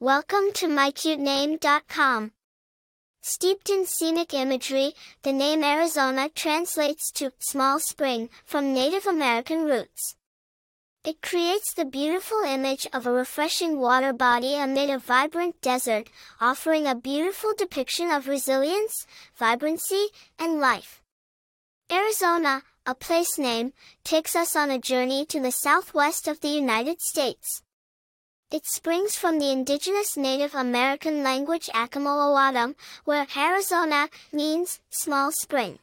Welcome to mycutename.com. Steeped in scenic imagery, the name Arizona translates to small spring from Native American roots. It creates the beautiful image of a refreshing water body amid a vibrant desert, offering a beautiful depiction of resilience, vibrancy, and life. Arizona, a place name, takes us on a journey to the southwest of the United States. It springs from the indigenous Native American language Acoma where Arizona means small spring.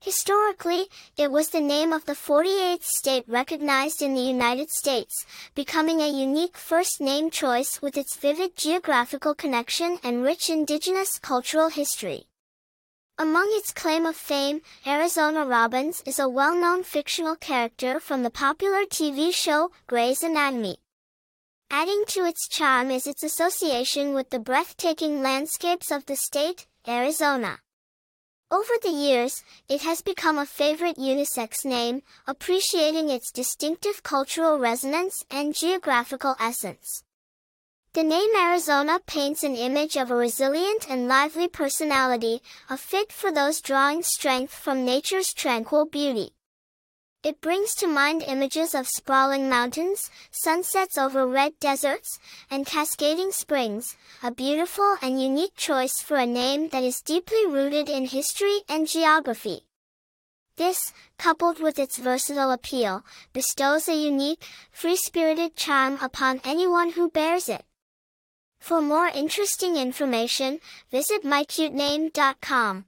Historically, it was the name of the 48th state recognized in the United States, becoming a unique first name choice with its vivid geographical connection and rich indigenous cultural history. Among its claim of fame, Arizona Robbins is a well-known fictional character from the popular TV show Grey's Anatomy. Adding to its charm is its association with the breathtaking landscapes of the state, Arizona. Over the years, it has become a favorite unisex name, appreciating its distinctive cultural resonance and geographical essence. The name Arizona paints an image of a resilient and lively personality, a fit for those drawing strength from nature's tranquil beauty. It brings to mind images of sprawling mountains, sunsets over red deserts, and cascading springs, a beautiful and unique choice for a name that is deeply rooted in history and geography. This, coupled with its versatile appeal, bestows a unique, free-spirited charm upon anyone who bears it. For more interesting information, visit mycutename.com.